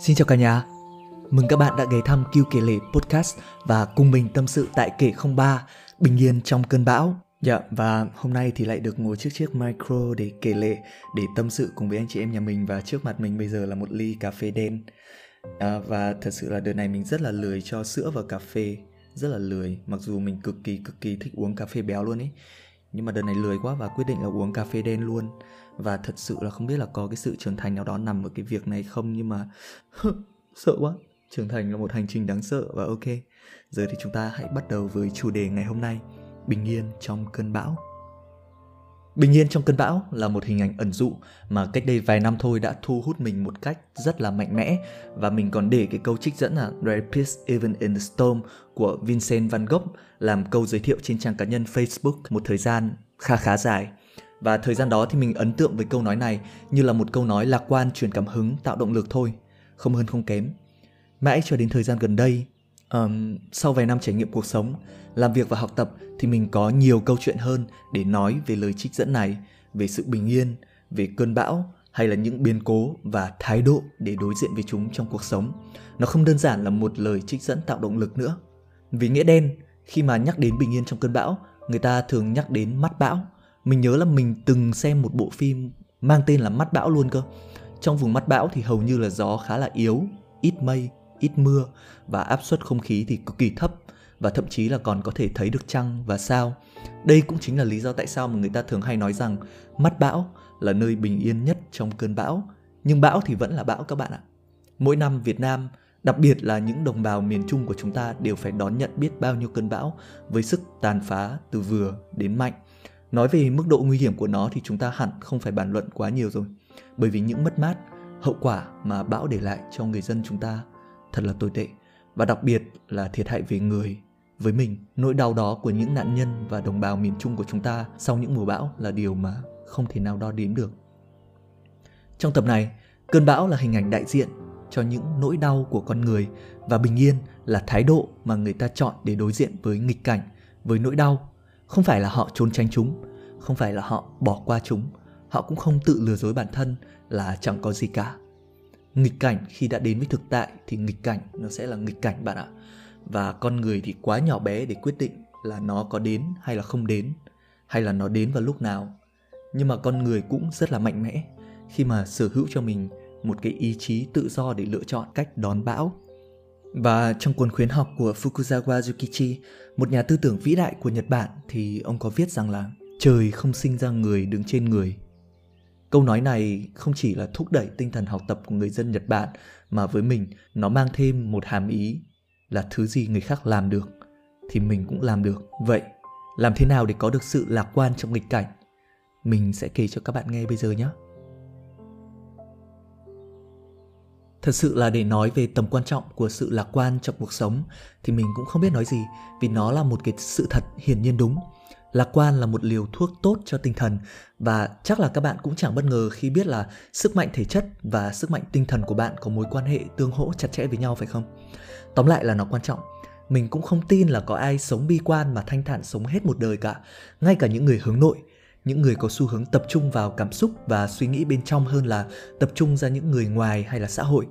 Xin chào cả nhà. Mừng các bạn đã ghé thăm Kiêu Kể Lể Podcast Và cùng mình tâm sự tại Kể 03 Bình yên trong cơn bão. Dạ và hôm nay thì lại được ngồi trước chiếc micro để kể lệ Để tâm sự cùng với anh chị em nhà mình. Và trước mặt mình bây giờ là một ly cà phê đen. À, Và thật sự là đợt này mình rất là lười cho sữa vào cà phê. Rất là lười. Mặc dù mình cực kỳ cực kỳ thích uống cà phê béo luôn ấy Nhưng mà đợt này lười quá và quyết định là uống cà phê đen luôn và thật sự là không biết là có cái sự trưởng thành nào đó nằm ở cái việc này không, nhưng mà sợ quá. Trưởng thành là một hành trình đáng sợ và ok. Giờ thì chúng ta hãy bắt đầu với chủ đề ngày hôm nay, bình yên trong cơn bão. Bình yên trong cơn bão là một hình ảnh ẩn dụ mà cách đây vài năm thôi đã thu hút mình một cách rất là mạnh mẽ. Và mình còn để cái câu trích dẫn là There Peace Even in the Storm của Vincent van Gogh làm câu giới thiệu trên trang cá nhân Facebook một thời gian khá khá dài. Và thời gian đó thì mình ấn tượng với câu nói này như là một câu nói lạc quan truyền cảm hứng tạo động lực thôi, không hơn không kém. Mãi cho đến thời gian gần đây, um, sau vài năm trải nghiệm cuộc sống, làm việc và học tập thì mình có nhiều câu chuyện hơn để nói về lời trích dẫn này, về sự bình yên, về cơn bão hay là những biến cố và thái độ để đối diện với chúng trong cuộc sống. Nó không đơn giản là một lời trích dẫn tạo động lực nữa. Vì nghĩa đen, khi mà nhắc đến bình yên trong cơn bão, người ta thường nhắc đến mắt bão mình nhớ là mình từng xem một bộ phim mang tên là Mắt Bão luôn cơ. Trong vùng mắt bão thì hầu như là gió khá là yếu, ít mây, ít mưa và áp suất không khí thì cực kỳ thấp và thậm chí là còn có thể thấy được trăng và sao. Đây cũng chính là lý do tại sao mà người ta thường hay nói rằng mắt bão là nơi bình yên nhất trong cơn bão. Nhưng bão thì vẫn là bão các bạn ạ. Mỗi năm Việt Nam, đặc biệt là những đồng bào miền Trung của chúng ta đều phải đón nhận biết bao nhiêu cơn bão với sức tàn phá từ vừa đến mạnh. Nói về mức độ nguy hiểm của nó thì chúng ta hẳn không phải bàn luận quá nhiều rồi. Bởi vì những mất mát, hậu quả mà bão để lại cho người dân chúng ta thật là tồi tệ. Và đặc biệt là thiệt hại về người. Với mình, nỗi đau đó của những nạn nhân và đồng bào miền Trung của chúng ta sau những mùa bão là điều mà không thể nào đo đếm được. Trong tập này, cơn bão là hình ảnh đại diện cho những nỗi đau của con người và bình yên là thái độ mà người ta chọn để đối diện với nghịch cảnh, với nỗi đau không phải là họ trốn tránh chúng, không phải là họ bỏ qua chúng, họ cũng không tự lừa dối bản thân là chẳng có gì cả. Nghịch cảnh khi đã đến với thực tại thì nghịch cảnh nó sẽ là nghịch cảnh bạn ạ. Và con người thì quá nhỏ bé để quyết định là nó có đến hay là không đến, hay là nó đến vào lúc nào. Nhưng mà con người cũng rất là mạnh mẽ khi mà sở hữu cho mình một cái ý chí tự do để lựa chọn cách đón bão và trong cuốn khuyến học của Fukuzawa Yukichi, một nhà tư tưởng vĩ đại của Nhật Bản thì ông có viết rằng là trời không sinh ra người đứng trên người. Câu nói này không chỉ là thúc đẩy tinh thần học tập của người dân Nhật Bản mà với mình nó mang thêm một hàm ý là thứ gì người khác làm được thì mình cũng làm được. Vậy, làm thế nào để có được sự lạc quan trong nghịch cảnh? Mình sẽ kể cho các bạn nghe bây giờ nhé. Thật sự là để nói về tầm quan trọng của sự lạc quan trong cuộc sống thì mình cũng không biết nói gì vì nó là một cái sự thật hiển nhiên đúng. Lạc quan là một liều thuốc tốt cho tinh thần và chắc là các bạn cũng chẳng bất ngờ khi biết là sức mạnh thể chất và sức mạnh tinh thần của bạn có mối quan hệ tương hỗ chặt chẽ với nhau phải không? Tóm lại là nó quan trọng. Mình cũng không tin là có ai sống bi quan mà thanh thản sống hết một đời cả, ngay cả những người hướng nội những người có xu hướng tập trung vào cảm xúc và suy nghĩ bên trong hơn là tập trung ra những người ngoài hay là xã hội.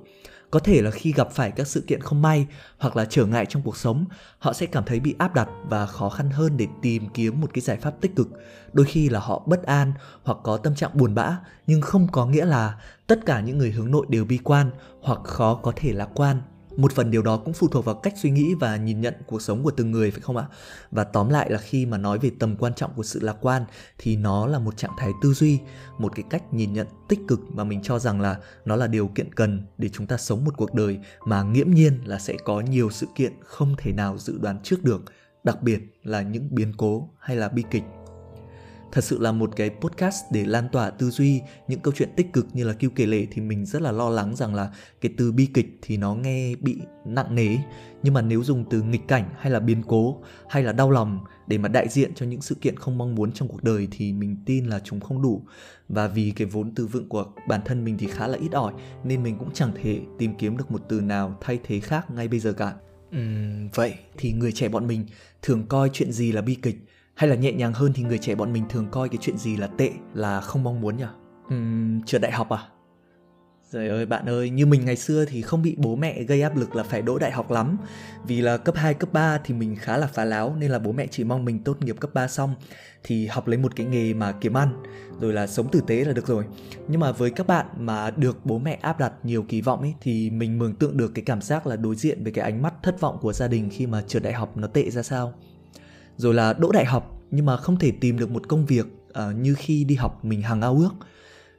Có thể là khi gặp phải các sự kiện không may hoặc là trở ngại trong cuộc sống, họ sẽ cảm thấy bị áp đặt và khó khăn hơn để tìm kiếm một cái giải pháp tích cực. Đôi khi là họ bất an hoặc có tâm trạng buồn bã, nhưng không có nghĩa là tất cả những người hướng nội đều bi quan hoặc khó có thể lạc quan một phần điều đó cũng phụ thuộc vào cách suy nghĩ và nhìn nhận cuộc sống của từng người, phải không ạ? Và tóm lại là khi mà nói về tầm quan trọng của sự lạc quan thì nó là một trạng thái tư duy, một cái cách nhìn nhận tích cực mà mình cho rằng là nó là điều kiện cần để chúng ta sống một cuộc đời mà nghiễm nhiên là sẽ có nhiều sự kiện không thể nào dự đoán trước được, đặc biệt là những biến cố hay là bi kịch thật sự là một cái podcast để lan tỏa tư duy những câu chuyện tích cực như là kêu kể lể thì mình rất là lo lắng rằng là cái từ bi kịch thì nó nghe bị nặng nề. Nhưng mà nếu dùng từ nghịch cảnh hay là biến cố hay là đau lòng để mà đại diện cho những sự kiện không mong muốn trong cuộc đời thì mình tin là chúng không đủ. Và vì cái vốn từ vựng của bản thân mình thì khá là ít ỏi nên mình cũng chẳng thể tìm kiếm được một từ nào thay thế khác ngay bây giờ cả. Uhm, vậy thì người trẻ bọn mình thường coi chuyện gì là bi kịch? Hay là nhẹ nhàng hơn thì người trẻ bọn mình thường coi cái chuyện gì là tệ là không mong muốn nhỉ? Uhm, trượt đại học à? Trời ơi bạn ơi, như mình ngày xưa thì không bị bố mẹ gây áp lực là phải đỗ đại học lắm. Vì là cấp 2, cấp 3 thì mình khá là phá láo Nên là bố mẹ chỉ mong mình tốt nghiệp cấp 3 xong Thì học lấy một cái nghề mà kiếm ăn Rồi là sống tử tế là được rồi. Nhưng mà với các bạn mà được bố mẹ áp đặt nhiều kỳ vọng ấy Thì mình mường tượng được cái cảm giác là đối diện với cái ánh mắt thất vọng của gia đình Khi mà trượt đại học nó tệ ra sao? Rồi là đỗ đại học nhưng mà không thể tìm được một công việc uh, như khi đi học mình hàng ao ước.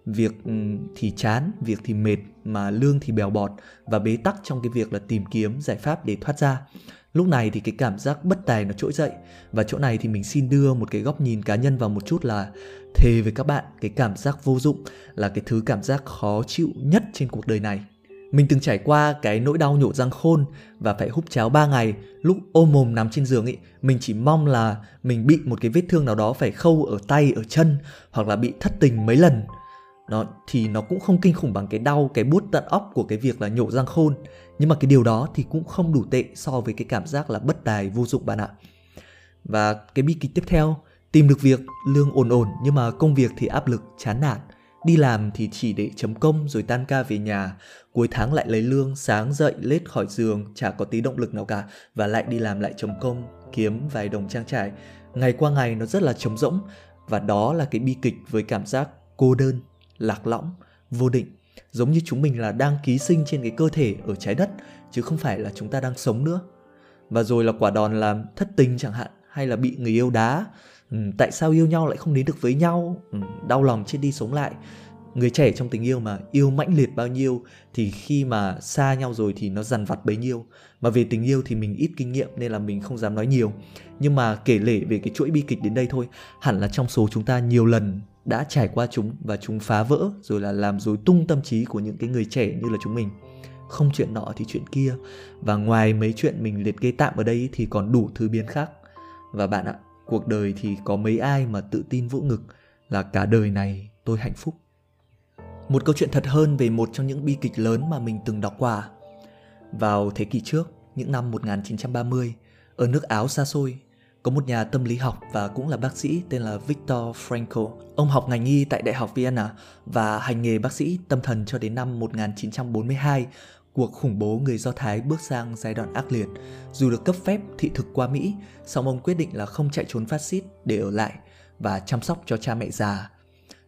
Việc ừ, thì chán việc thì mệt mà lương thì bèo bọt và bế tắc trong cái việc là tìm kiếm giải pháp để thoát ra. Lúc này thì cái cảm giác bất tài nó trỗi dậy và chỗ này thì mình xin đưa một cái góc nhìn cá nhân vào một chút là thề với các bạn cái cảm giác vô dụng là cái thứ cảm giác khó chịu nhất trên cuộc đời này mình từng trải qua cái nỗi đau nhổ răng khôn và phải húp cháo 3 ngày. Lúc ôm mồm nằm trên giường ấy mình chỉ mong là mình bị một cái vết thương nào đó phải khâu ở tay, ở chân hoặc là bị thất tình mấy lần. Nó, thì nó cũng không kinh khủng bằng cái đau, cái bút tận óc của cái việc là nhổ răng khôn. Nhưng mà cái điều đó thì cũng không đủ tệ so với cái cảm giác là bất tài, vô dụng bạn ạ. Và cái bi kịch tiếp theo, tìm được việc, lương ổn ổn nhưng mà công việc thì áp lực chán nản đi làm thì chỉ để chấm công rồi tan ca về nhà. Cuối tháng lại lấy lương sáng dậy lết khỏi giường chả có tí động lực nào cả và lại đi làm lại chấm công kiếm vài đồng trang trải. Ngày qua ngày nó rất là trống rỗng và đó là cái bi kịch với cảm giác cô đơn lạc lõng, vô định, giống như chúng mình là đang ký sinh trên cái cơ thể ở trái đất chứ không phải là chúng ta đang sống nữa. Và rồi là quả đòn là thất tình chẳng hạn hay là bị người yêu đá, ừ, tại sao yêu nhau lại không đến được với nhau, ừ, đau lòng chết đi sống lại. Người trẻ trong tình yêu mà yêu mãnh liệt bao nhiêu thì khi mà xa nhau rồi thì nó dằn vặt bấy nhiêu. Mà về tình yêu thì mình ít kinh nghiệm nên là mình không dám nói nhiều. Nhưng mà kể lể về cái chuỗi bi kịch đến đây thôi, hẳn là trong số chúng ta nhiều lần đã trải qua chúng và chúng phá vỡ rồi là làm rối tung tâm trí của những cái người trẻ như là chúng mình không chuyện nọ thì chuyện kia và ngoài mấy chuyện mình liệt kê tạm ở đây thì còn đủ thứ biến khác và bạn ạ cuộc đời thì có mấy ai mà tự tin vỗ ngực là cả đời này tôi hạnh phúc một câu chuyện thật hơn về một trong những bi kịch lớn mà mình từng đọc qua vào thế kỷ trước, những năm 1930 ở nước Áo xa xôi, có một nhà tâm lý học và cũng là bác sĩ tên là Viktor Frankl. Ông học ngành y tại Đại học Vienna và hành nghề bác sĩ tâm thần cho đến năm 1942. Cuộc khủng bố người Do Thái bước sang giai đoạn ác liệt. Dù được cấp phép thị thực qua Mỹ, song ông quyết định là không chạy trốn phát xít để ở lại và chăm sóc cho cha mẹ già.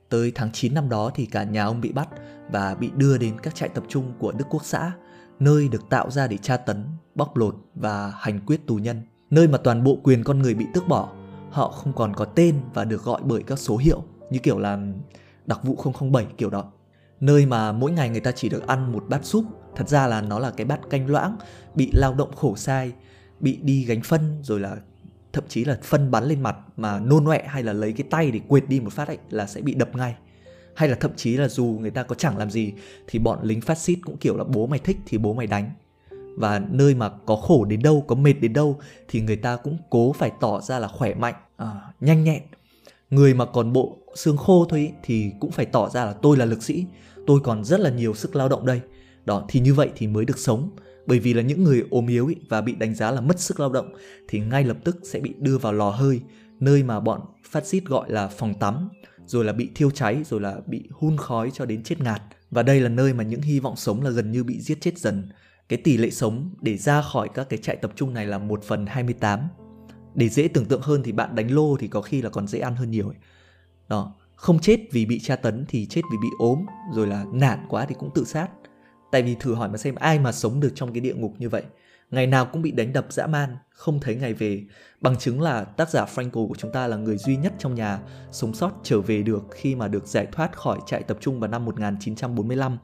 Tới tháng 9 năm đó thì cả nhà ông bị bắt và bị đưa đến các trại tập trung của Đức Quốc xã, nơi được tạo ra để tra tấn, bóc lột và hành quyết tù nhân nơi mà toàn bộ quyền con người bị tước bỏ họ không còn có tên và được gọi bởi các số hiệu như kiểu là đặc vụ 007 kiểu đó nơi mà mỗi ngày người ta chỉ được ăn một bát súp thật ra là nó là cái bát canh loãng bị lao động khổ sai bị đi gánh phân rồi là thậm chí là phân bắn lên mặt mà nôn ọe hay là lấy cái tay để quệt đi một phát ấy là sẽ bị đập ngay. Hay là thậm chí là dù người ta có chẳng làm gì thì bọn lính phát xít cũng kiểu là bố mày thích thì bố mày đánh. Và nơi mà có khổ đến đâu có mệt đến đâu thì người ta cũng cố phải tỏ ra là khỏe mạnh à, nhanh nhẹn. Người mà còn bộ xương khô thôi ý, thì cũng phải tỏ ra là tôi là lực sĩ tôi còn rất là nhiều sức lao động đây đó thì như vậy thì mới được sống. Bởi vì là những người ốm yếu ý, và bị đánh giá là mất sức lao động thì ngay lập tức sẽ bị đưa vào lò hơi nơi mà bọn phát xít gọi là phòng tắm rồi là bị thiêu cháy rồi là bị hun khói cho đến chết ngạt. Và đây là nơi mà những hy vọng sống là gần như bị giết chết dần. Cái tỷ lệ sống để ra khỏi các cái trại tập trung này là 1 phần 28 để dễ tưởng tượng hơn thì bạn đánh lô thì có khi là còn dễ ăn hơn nhiều ấy. đó không chết vì bị tra tấn thì chết vì bị ốm rồi là nản quá thì cũng tự sát tại vì thử hỏi mà xem ai mà sống được trong cái địa ngục như vậy ngày nào cũng bị đánh đập dã man, không thấy ngày về bằng chứng là tác giả Franco của chúng ta là người duy nhất trong nhà sống sót trở về được khi mà được giải thoát khỏi trại tập trung vào năm 1945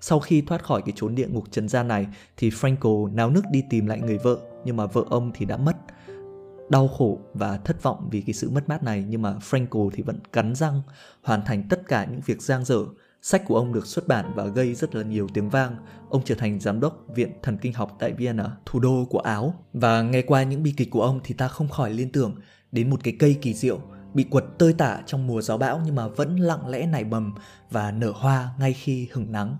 sau khi thoát khỏi cái chốn địa ngục trần gian này thì Franco náo nức đi tìm lại người vợ, nhưng mà vợ ông thì đã mất. Đau khổ và thất vọng vì cái sự mất mát này, nhưng mà Franco thì vẫn cắn răng hoàn thành tất cả những việc giang dở. Sách của ông được xuất bản và gây rất là nhiều tiếng vang. Ông trở thành giám đốc Viện Thần Kinh học tại Vienna, thủ đô của Áo. Và nghe qua những bi kịch của ông thì ta không khỏi liên tưởng đến một cái cây kỳ diệu bị quật tơi tả trong mùa gió bão nhưng mà vẫn lặng lẽ nảy mầm và nở hoa ngay khi hừng nắng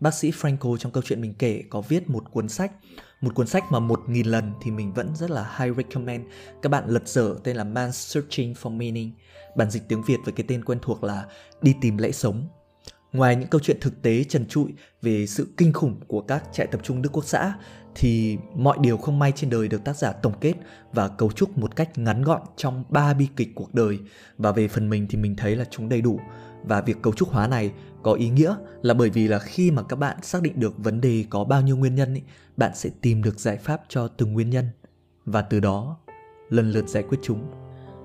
bác sĩ Franco trong câu chuyện mình kể có viết một cuốn sách một cuốn sách mà một nghìn lần thì mình vẫn rất là high recommend các bạn lật dở tên là Man Searching for Meaning bản dịch tiếng Việt với cái tên quen thuộc là đi tìm lẽ sống Ngoài những câu chuyện thực tế trần trụi về sự kinh khủng của các trại tập trung Đức Quốc xã thì mọi điều không may trên đời được tác giả tổng kết và cấu trúc một cách ngắn gọn trong ba bi kịch cuộc đời. Và về phần mình thì mình thấy là chúng đầy đủ. Và việc cấu trúc hóa này có ý nghĩa là bởi vì là khi mà các bạn xác định được vấn đề có bao nhiêu nguyên nhân ý, bạn sẽ tìm được giải pháp cho từng nguyên nhân. Và từ đó lần lượt giải quyết chúng.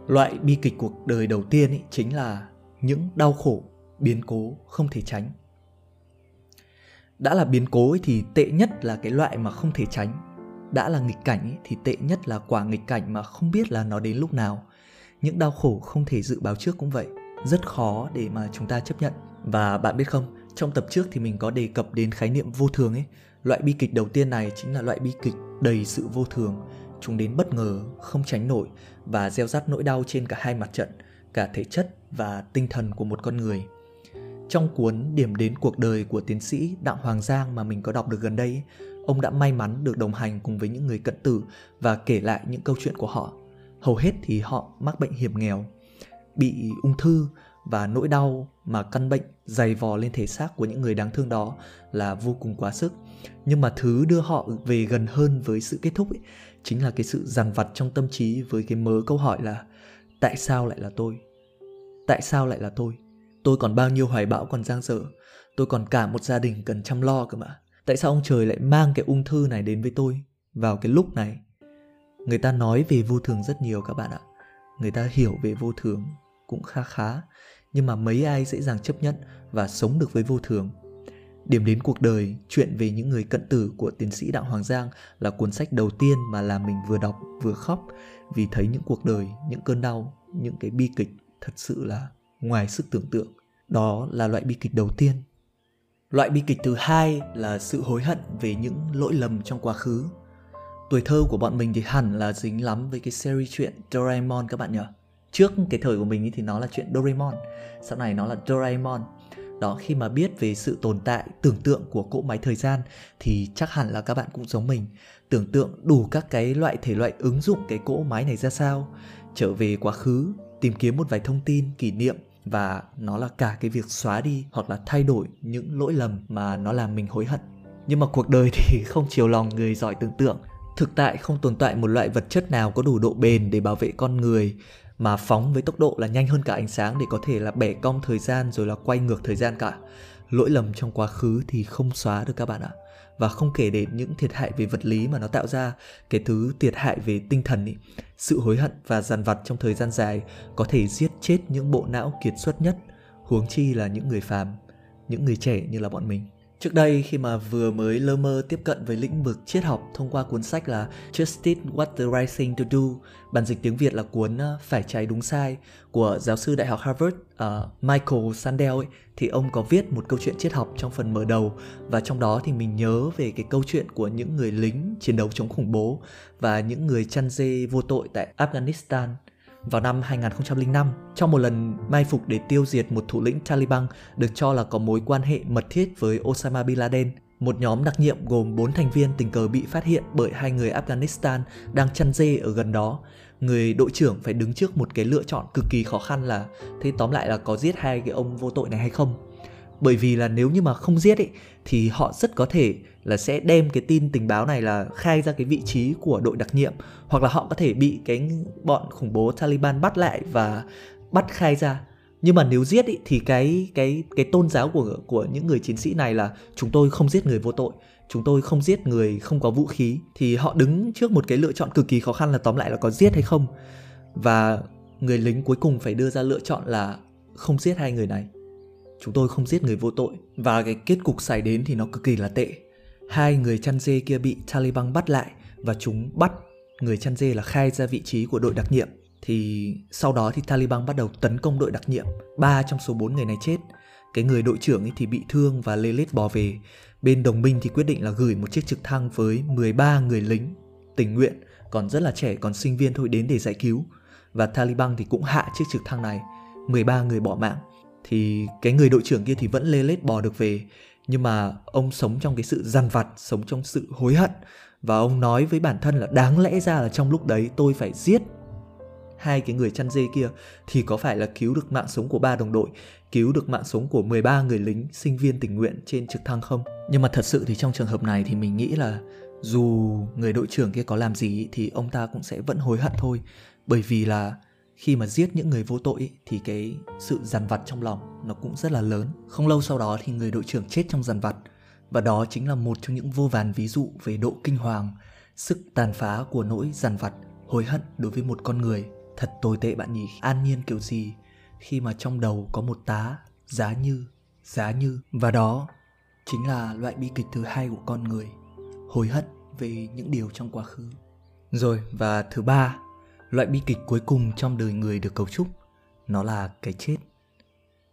Loại bi kịch cuộc đời đầu tiên ý, chính là những đau khổ biến cố không thể tránh. Đã là biến cố ấy thì tệ nhất là cái loại mà không thể tránh. Đã là nghịch cảnh ấy thì tệ nhất là quả nghịch cảnh mà không biết là nó đến lúc nào. Những đau khổ không thể dự báo trước cũng vậy, rất khó để mà chúng ta chấp nhận. Và bạn biết không, trong tập trước thì mình có đề cập đến khái niệm vô thường ấy. Loại bi kịch đầu tiên này chính là loại bi kịch đầy sự vô thường, chúng đến bất ngờ, không tránh nổi và gieo rắt nỗi đau trên cả hai mặt trận, cả thể chất và tinh thần của một con người trong cuốn Điểm đến cuộc đời của tiến sĩ Đặng Hoàng Giang mà mình có đọc được gần đây, ông đã may mắn được đồng hành cùng với những người cận tử và kể lại những câu chuyện của họ. Hầu hết thì họ mắc bệnh hiểm nghèo, bị ung thư và nỗi đau mà căn bệnh dày vò lên thể xác của những người đáng thương đó là vô cùng quá sức. Nhưng mà thứ đưa họ về gần hơn với sự kết thúc ấy, chính là cái sự dằn vặt trong tâm trí với cái mớ câu hỏi là tại sao lại là tôi? Tại sao lại là tôi? Tôi còn bao nhiêu hoài bão còn giang dở. Tôi còn cả một gia đình cần chăm lo cơ mà. Tại sao ông trời lại mang cái ung thư này đến với tôi Vào cái lúc này? Người ta nói về vô thường rất nhiều các bạn ạ. Người ta hiểu về vô thường cũng khá khá Nhưng mà mấy ai dễ dàng chấp nhận Và sống được với vô thường? Điểm đến cuộc đời, chuyện về những người cận tử của tiến sĩ Đặng Hoàng Giang là cuốn sách đầu tiên mà làm mình vừa đọc vừa khóc vì thấy những cuộc đời, những cơn đau, những cái bi kịch thật sự là ngoài sức tưởng tượng. Đó là loại bi kịch đầu tiên. Loại bi kịch thứ hai là sự hối hận về những lỗi lầm trong quá khứ. Tuổi thơ của bọn mình thì hẳn là dính lắm với cái series truyện Doraemon các bạn nhỉ? Trước cái thời của mình thì nó là chuyện Doraemon, sau này nó là Doraemon. Đó khi mà biết về sự tồn tại tưởng tượng của cỗ máy thời gian thì chắc hẳn là các bạn cũng giống mình, tưởng tượng đủ các cái loại thể loại ứng dụng cái cỗ máy này ra sao, trở về quá khứ, tìm kiếm một vài thông tin, kỷ niệm và nó là cả cái việc xóa đi hoặc là thay đổi những lỗi lầm mà nó làm mình hối hận. Nhưng mà cuộc đời thì không chiều lòng người giỏi tưởng tượng. Thực tại không tồn tại một loại vật chất nào có đủ độ bền để bảo vệ con người, mà phóng với tốc độ là nhanh hơn cả ánh sáng để có thể là bẻ cong thời gian rồi là quay ngược thời gian cả. Lỗi lầm trong quá khứ thì không xóa được các bạn ạ và không kể đến những thiệt hại về vật lý mà nó tạo ra cái thứ thiệt hại về tinh thần ý, sự hối hận và dằn vặt trong thời gian dài có thể giết chết những bộ não kiệt xuất nhất huống chi là những người phàm những người trẻ như là bọn mình. Trước đây khi mà vừa mới lơ mơ tiếp cận với lĩnh vực triết học thông qua cuốn sách là Justice What the Right Thing to Do, bản dịch tiếng Việt là cuốn ờ, Phải trái đúng sai của giáo sư Đại học Harvard uh, Michael Sandel ấy, thì ông có viết một câu chuyện triết học trong phần mở đầu. Và trong đó thì mình nhớ về cái câu chuyện của những người lính chiến đấu chống khủng bố và những người chăn dê vô tội tại Afghanistan vào năm 2005 trong một lần mai phục để tiêu diệt một thủ lĩnh Taliban được cho là có mối quan hệ mật thiết với Osama Bin Laden. Một nhóm đặc nhiệm gồm 4 thành viên tình cờ bị phát hiện bởi hai người Afghanistan đang chăn dê ở gần đó. Người đội trưởng phải đứng trước một cái lựa chọn cực kỳ khó khăn là, thế tóm lại là có giết hai cái ông vô tội này hay không bởi vì là nếu như mà không giết ấy thì họ rất có thể là sẽ đem cái tin tình báo này là khai ra cái vị trí của đội đặc nhiệm hoặc là họ có thể bị cái bọn khủng bố Taliban bắt lại và bắt khai ra. Nhưng mà nếu giết ý, thì cái cái cái tôn giáo của của những người chiến sĩ này là chúng tôi không giết người vô tội chúng tôi không giết người không có vũ khí thì họ đứng trước một cái lựa chọn cực kỳ khó khăn là tóm lại là có giết hay không. Và người lính cuối cùng phải đưa ra lựa chọn là không giết hai người này chúng tôi không giết người vô tội, và cái kết cục xảy đến thì nó cực kỳ là tệ. Hai người chăn dê kia bị Taliban bắt lại, và chúng bắt người chăn dê là khai ra vị trí của đội đặc nhiệm. Thì sau đó thì Taliban bắt đầu tấn công đội đặc nhiệm. Ba trong số bốn người này chết. Cái người đội trưởng ấy thì bị thương và lê lết bò về. Bên đồng minh thì quyết định là gửi một chiếc trực thăng với 13 người lính tình nguyện, còn rất là trẻ, còn sinh viên thôi đến để giải cứu. Và Taliban thì cũng hạ chiếc trực thăng này. 13 người bỏ mạng thì cái người đội trưởng kia thì vẫn lê lết bò được về. Nhưng mà ông sống trong cái sự dằn vặt sống trong sự hối hận. Và ông nói với bản thân là đáng lẽ ra là trong lúc đấy tôi phải giết hai cái người chăn dê kia. Thì có phải là cứu được mạng sống của ba đồng đội, cứu được mạng sống của 13 người lính sinh viên tình nguyện trên trực thăng không? Nhưng mà thật sự thì trong trường hợp này thì mình nghĩ là dù người đội trưởng kia có làm gì thì ông ta cũng sẽ vẫn hối hận thôi. Bởi vì là khi mà giết những người vô tội thì cái sự dằn vặt trong lòng nó cũng rất là lớn. Không lâu sau đó thì người đội trưởng chết trong dằn vặt. Và đó chính là một trong những vô vàn ví dụ về độ kinh hoàng, sức tàn phá của nỗi dằn vặt, hối hận đối với một con người. Thật tồi tệ bạn nhỉ. An nhiên kiểu gì khi mà trong đầu có một tá giá như giá như. Và đó chính là loại bi kịch thứ hai của con người, hối hận về những điều trong quá khứ. Rồi, và thứ ba loại bi kịch cuối cùng trong đời người được cấu trúc. Nó là cái chết.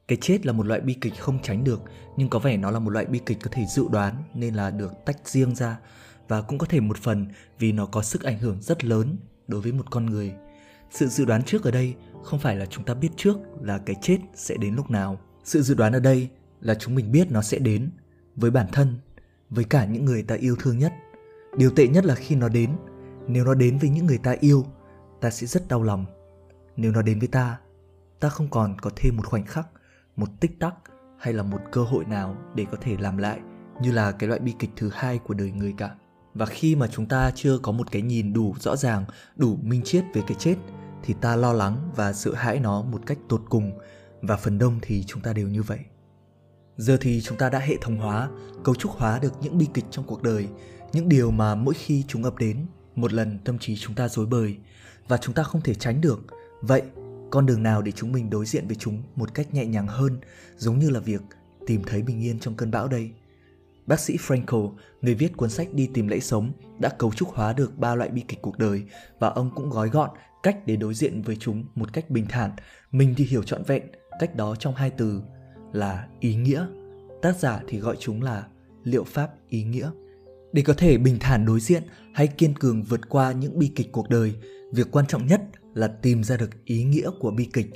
Cái chết là một loại bi kịch không tránh được, nhưng có vẻ nó là một loại bi kịch có thể dự đoán nên là được tách riêng ra và cũng có thể một phần vì nó có sức ảnh hưởng rất lớn đối với một con người. Sự dự đoán trước ở đây không phải là chúng ta biết trước là cái chết sẽ đến lúc nào. Sự dự đoán ở đây là chúng mình biết nó sẽ đến với bản thân, với cả những người ta yêu thương nhất. Điều tệ nhất là khi nó đến. Nếu nó đến với những người ta yêu ta sẽ rất đau lòng. Nếu nó đến với ta ta không còn có thêm một khoảnh khắc, một tích tắc hay là một cơ hội nào để có thể làm lại như là cái loại bi kịch thứ hai của đời người cả. Và khi mà chúng ta chưa có một cái nhìn đủ rõ ràng, đủ minh triết về cái chết, thì ta lo lắng và sợ hãi nó một cách tột cùng. Và phần đông thì chúng ta đều như vậy. Giờ thì chúng ta đã hệ thống hóa, cấu trúc hóa được những bi kịch trong cuộc đời, những điều mà mỗi khi chúng ập đến, một lần tâm trí chúng ta rối bời và chúng ta không thể tránh được. Vậy con đường nào để chúng mình đối diện với chúng một cách nhẹ nhàng hơn giống như là việc tìm thấy bình yên trong cơn bão đây? Bác sĩ Frankl, người viết cuốn sách đi tìm lẽ sống đã cấu trúc hóa được ba loại bi kịch cuộc đời và ông cũng gói gọn cách để đối diện với chúng một cách bình thản. Mình thì hiểu trọn vẹn cách đó trong hai từ là ý nghĩa. Tác giả thì gọi chúng là liệu pháp ý nghĩa. Để có thể bình thản đối diện hay kiên cường vượt qua những bi kịch cuộc đời việc quan trọng nhất là tìm ra được ý nghĩa của bi kịch.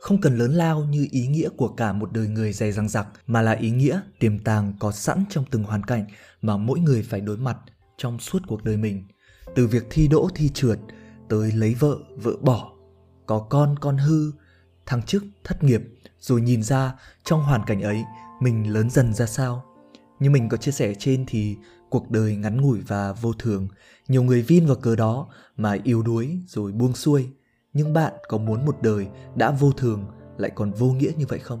Không cần lớn lao như ý nghĩa của cả một đời người dày răng rặc mà là ý nghĩa tiềm tàng có sẵn trong từng hoàn cảnh mà mỗi người phải đối mặt trong suốt cuộc đời mình. Từ việc thi đỗ thi trượt tới lấy vợ vợ bỏ, có con con hư, thăng chức, thất nghiệp, rồi nhìn ra trong hoàn cảnh ấy mình lớn dần ra sao. Như mình có chia sẻ trên thì cuộc đời ngắn ngủi và vô thường. Nhiều người vin vào cớ đó mà yếu đuối rồi buông xuôi. Nhưng bạn có muốn một đời đã vô thường lại còn vô nghĩa như vậy không?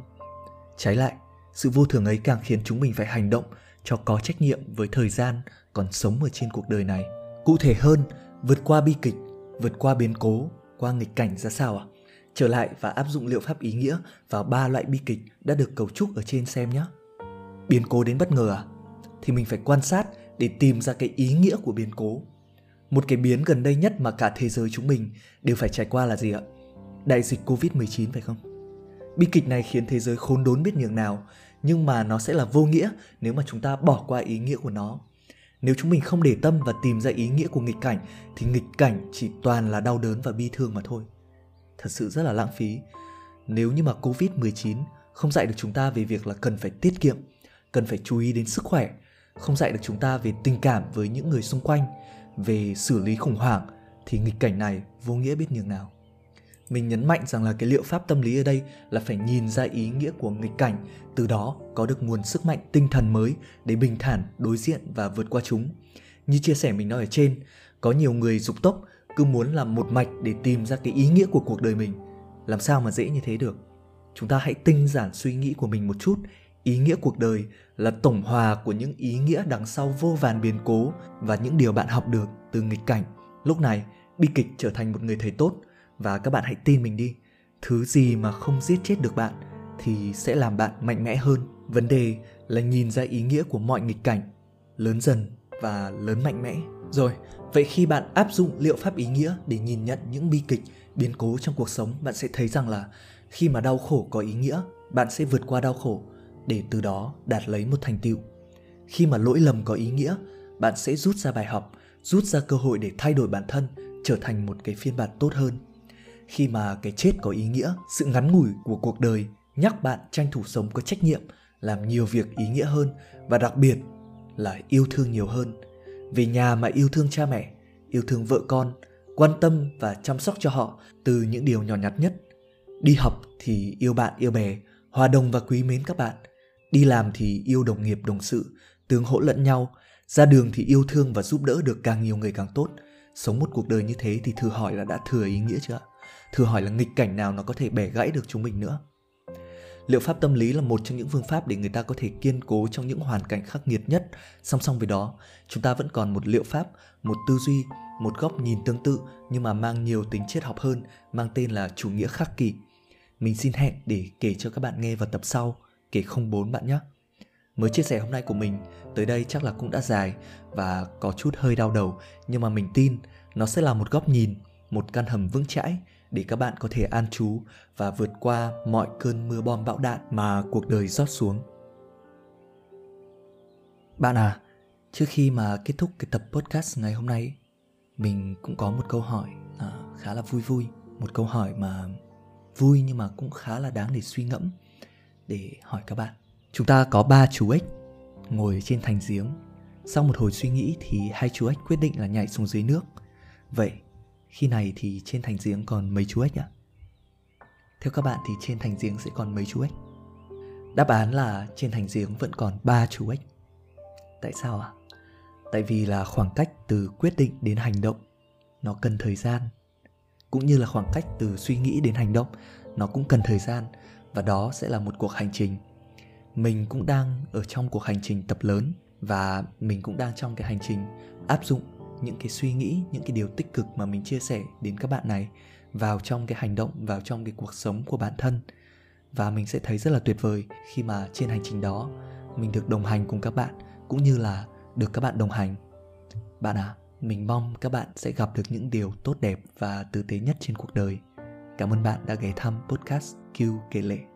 Trái lại, sự vô thường ấy càng khiến chúng mình phải hành động cho có trách nhiệm với thời gian còn sống ở trên cuộc đời này. Cụ thể hơn, vượt qua bi kịch, vượt qua biến cố, qua nghịch cảnh ra sao ạ? À? trở lại và áp dụng liệu pháp ý nghĩa vào ba loại bi kịch đã được cấu trúc ở trên xem nhé. Biến cố đến bất ngờ à? Thì mình phải quan sát để tìm ra cái ý nghĩa của biến cố. Một cái biến gần đây nhất mà cả thế giới chúng mình đều phải trải qua là gì ạ? Đại dịch covid 19 phải không? Bi kịch này khiến thế giới khốn đốn biết nhường nào, nhưng mà nó sẽ là vô nghĩa nếu mà chúng ta bỏ qua ý nghĩa của nó. Nếu chúng mình không để tâm và tìm ra ý nghĩa của nghịch cảnh, thì nghịch cảnh chỉ toàn là đau đớn và bi thương mà thôi. Thật sự rất là lãng phí. Nếu như mà covid 19 không dạy được chúng ta về việc là cần phải tiết kiệm, cần phải chú ý đến sức khỏe không dạy được chúng ta về tình cảm với những người xung quanh, về xử lý khủng hoảng, thì nghịch cảnh này vô nghĩa biết nhường nào. Mình nhấn mạnh rằng là cái liệu pháp tâm lý ở đây là phải nhìn ra ý nghĩa của nghịch cảnh, từ đó có được nguồn sức mạnh tinh thần mới để bình thản, đối diện và vượt qua chúng. Như chia sẻ mình nói ở trên, có nhiều người dục tốc, cứ muốn làm một mạch để tìm ra cái ý nghĩa của cuộc đời mình. Làm sao mà dễ như thế được? Chúng ta hãy tinh giản suy nghĩ của mình một chút ý nghĩa cuộc đời là tổng hòa của những ý nghĩa đằng sau vô vàn biến cố và những điều bạn học được từ nghịch cảnh. Lúc này, bi kịch trở thành một người thầy tốt và các bạn hãy tin mình đi. Thứ gì mà không giết chết được bạn thì sẽ làm bạn mạnh mẽ hơn. Vấn đề là nhìn ra ý nghĩa của mọi nghịch cảnh, lớn dần và lớn mạnh mẽ. Rồi, vậy khi bạn áp dụng liệu pháp ý nghĩa để nhìn nhận những bi kịch, biến cố trong cuộc sống, bạn sẽ thấy rằng là khi mà đau khổ có ý nghĩa, bạn sẽ vượt qua đau khổ để từ đó đạt lấy một thành tựu khi mà lỗi lầm có ý nghĩa bạn sẽ rút ra bài học rút ra cơ hội để thay đổi bản thân trở thành một cái phiên bản tốt hơn khi mà cái chết có ý nghĩa sự ngắn ngủi của cuộc đời nhắc bạn tranh thủ sống có trách nhiệm làm nhiều việc ý nghĩa hơn và đặc biệt là yêu thương nhiều hơn về nhà mà yêu thương cha mẹ yêu thương vợ con quan tâm và chăm sóc cho họ từ những điều nhỏ nhặt nhất. Đi học thì yêu bạn yêu bè, hòa đồng và quý mến các bạn. Đi làm thì yêu đồng nghiệp đồng sự, tương hỗ lẫn nhau. Ra đường thì yêu thương và giúp đỡ được càng nhiều người càng tốt. Sống một cuộc đời như thế thì thử hỏi là đã thừa ý nghĩa chưa? Thử hỏi là nghịch cảnh nào nó có thể bẻ gãy được chúng mình nữa? liệu pháp tâm lý là một trong những phương pháp để người ta có thể kiên cố trong những hoàn cảnh khắc nghiệt nhất song song với đó chúng ta vẫn còn một liệu pháp một tư duy một góc nhìn tương tự nhưng mà mang nhiều tính triết học hơn mang tên là chủ nghĩa khắc kỷ mình xin hẹn để kể cho các bạn nghe vào tập sau kể 04 bạn nhé. Mới chia sẻ hôm nay của mình tới đây chắc là cũng đã dài và có chút hơi đau đầu nhưng mà mình tin nó sẽ là một góc nhìn một căn hầm vững chãi để các bạn có thể an trú và vượt qua mọi cơn mưa bom bão đạn mà cuộc đời rót xuống. Bạn à, trước khi mà kết thúc cái tập podcast ngày hôm nay, mình cũng có một câu hỏi à, khá là vui vui, một câu hỏi mà vui nhưng mà cũng khá là đáng để suy ngẫm để hỏi các bạn. Chúng ta có ba chú ếch ngồi trên thành giếng. Sau một hồi suy nghĩ thì hai chú ếch quyết định là nhảy xuống dưới nước. Vậy, khi này thì trên thành giếng còn mấy chú ếch ạ? Theo các bạn thì trên thành giếng sẽ còn mấy chú ếch? Đáp án là trên thành giếng vẫn còn 3 chú ếch. Tại sao ạ? Tại vì là khoảng cách từ quyết định đến hành động, nó cần thời gian. Cũng như là khoảng cách từ suy nghĩ đến hành động, nó cũng cần thời gian và đó sẽ là một cuộc hành trình. Mình cũng đang ở trong cuộc hành trình tập lớn và mình cũng đang trong cái hành trình áp dụng những cái suy nghĩ, những cái điều tích cực mà mình chia sẻ đến các bạn này vào trong cái hành động, vào trong cái cuộc sống của bản thân. Và mình sẽ thấy rất là tuyệt vời khi mà trên hành trình đó, mình được đồng hành cùng các bạn cũng như là được các bạn đồng hành. Bạn à mình mong các bạn sẽ gặp được những điều tốt đẹp và tử tế nhất trên cuộc đời cảm ơn bạn đã ghé thăm podcast Q kể lệ.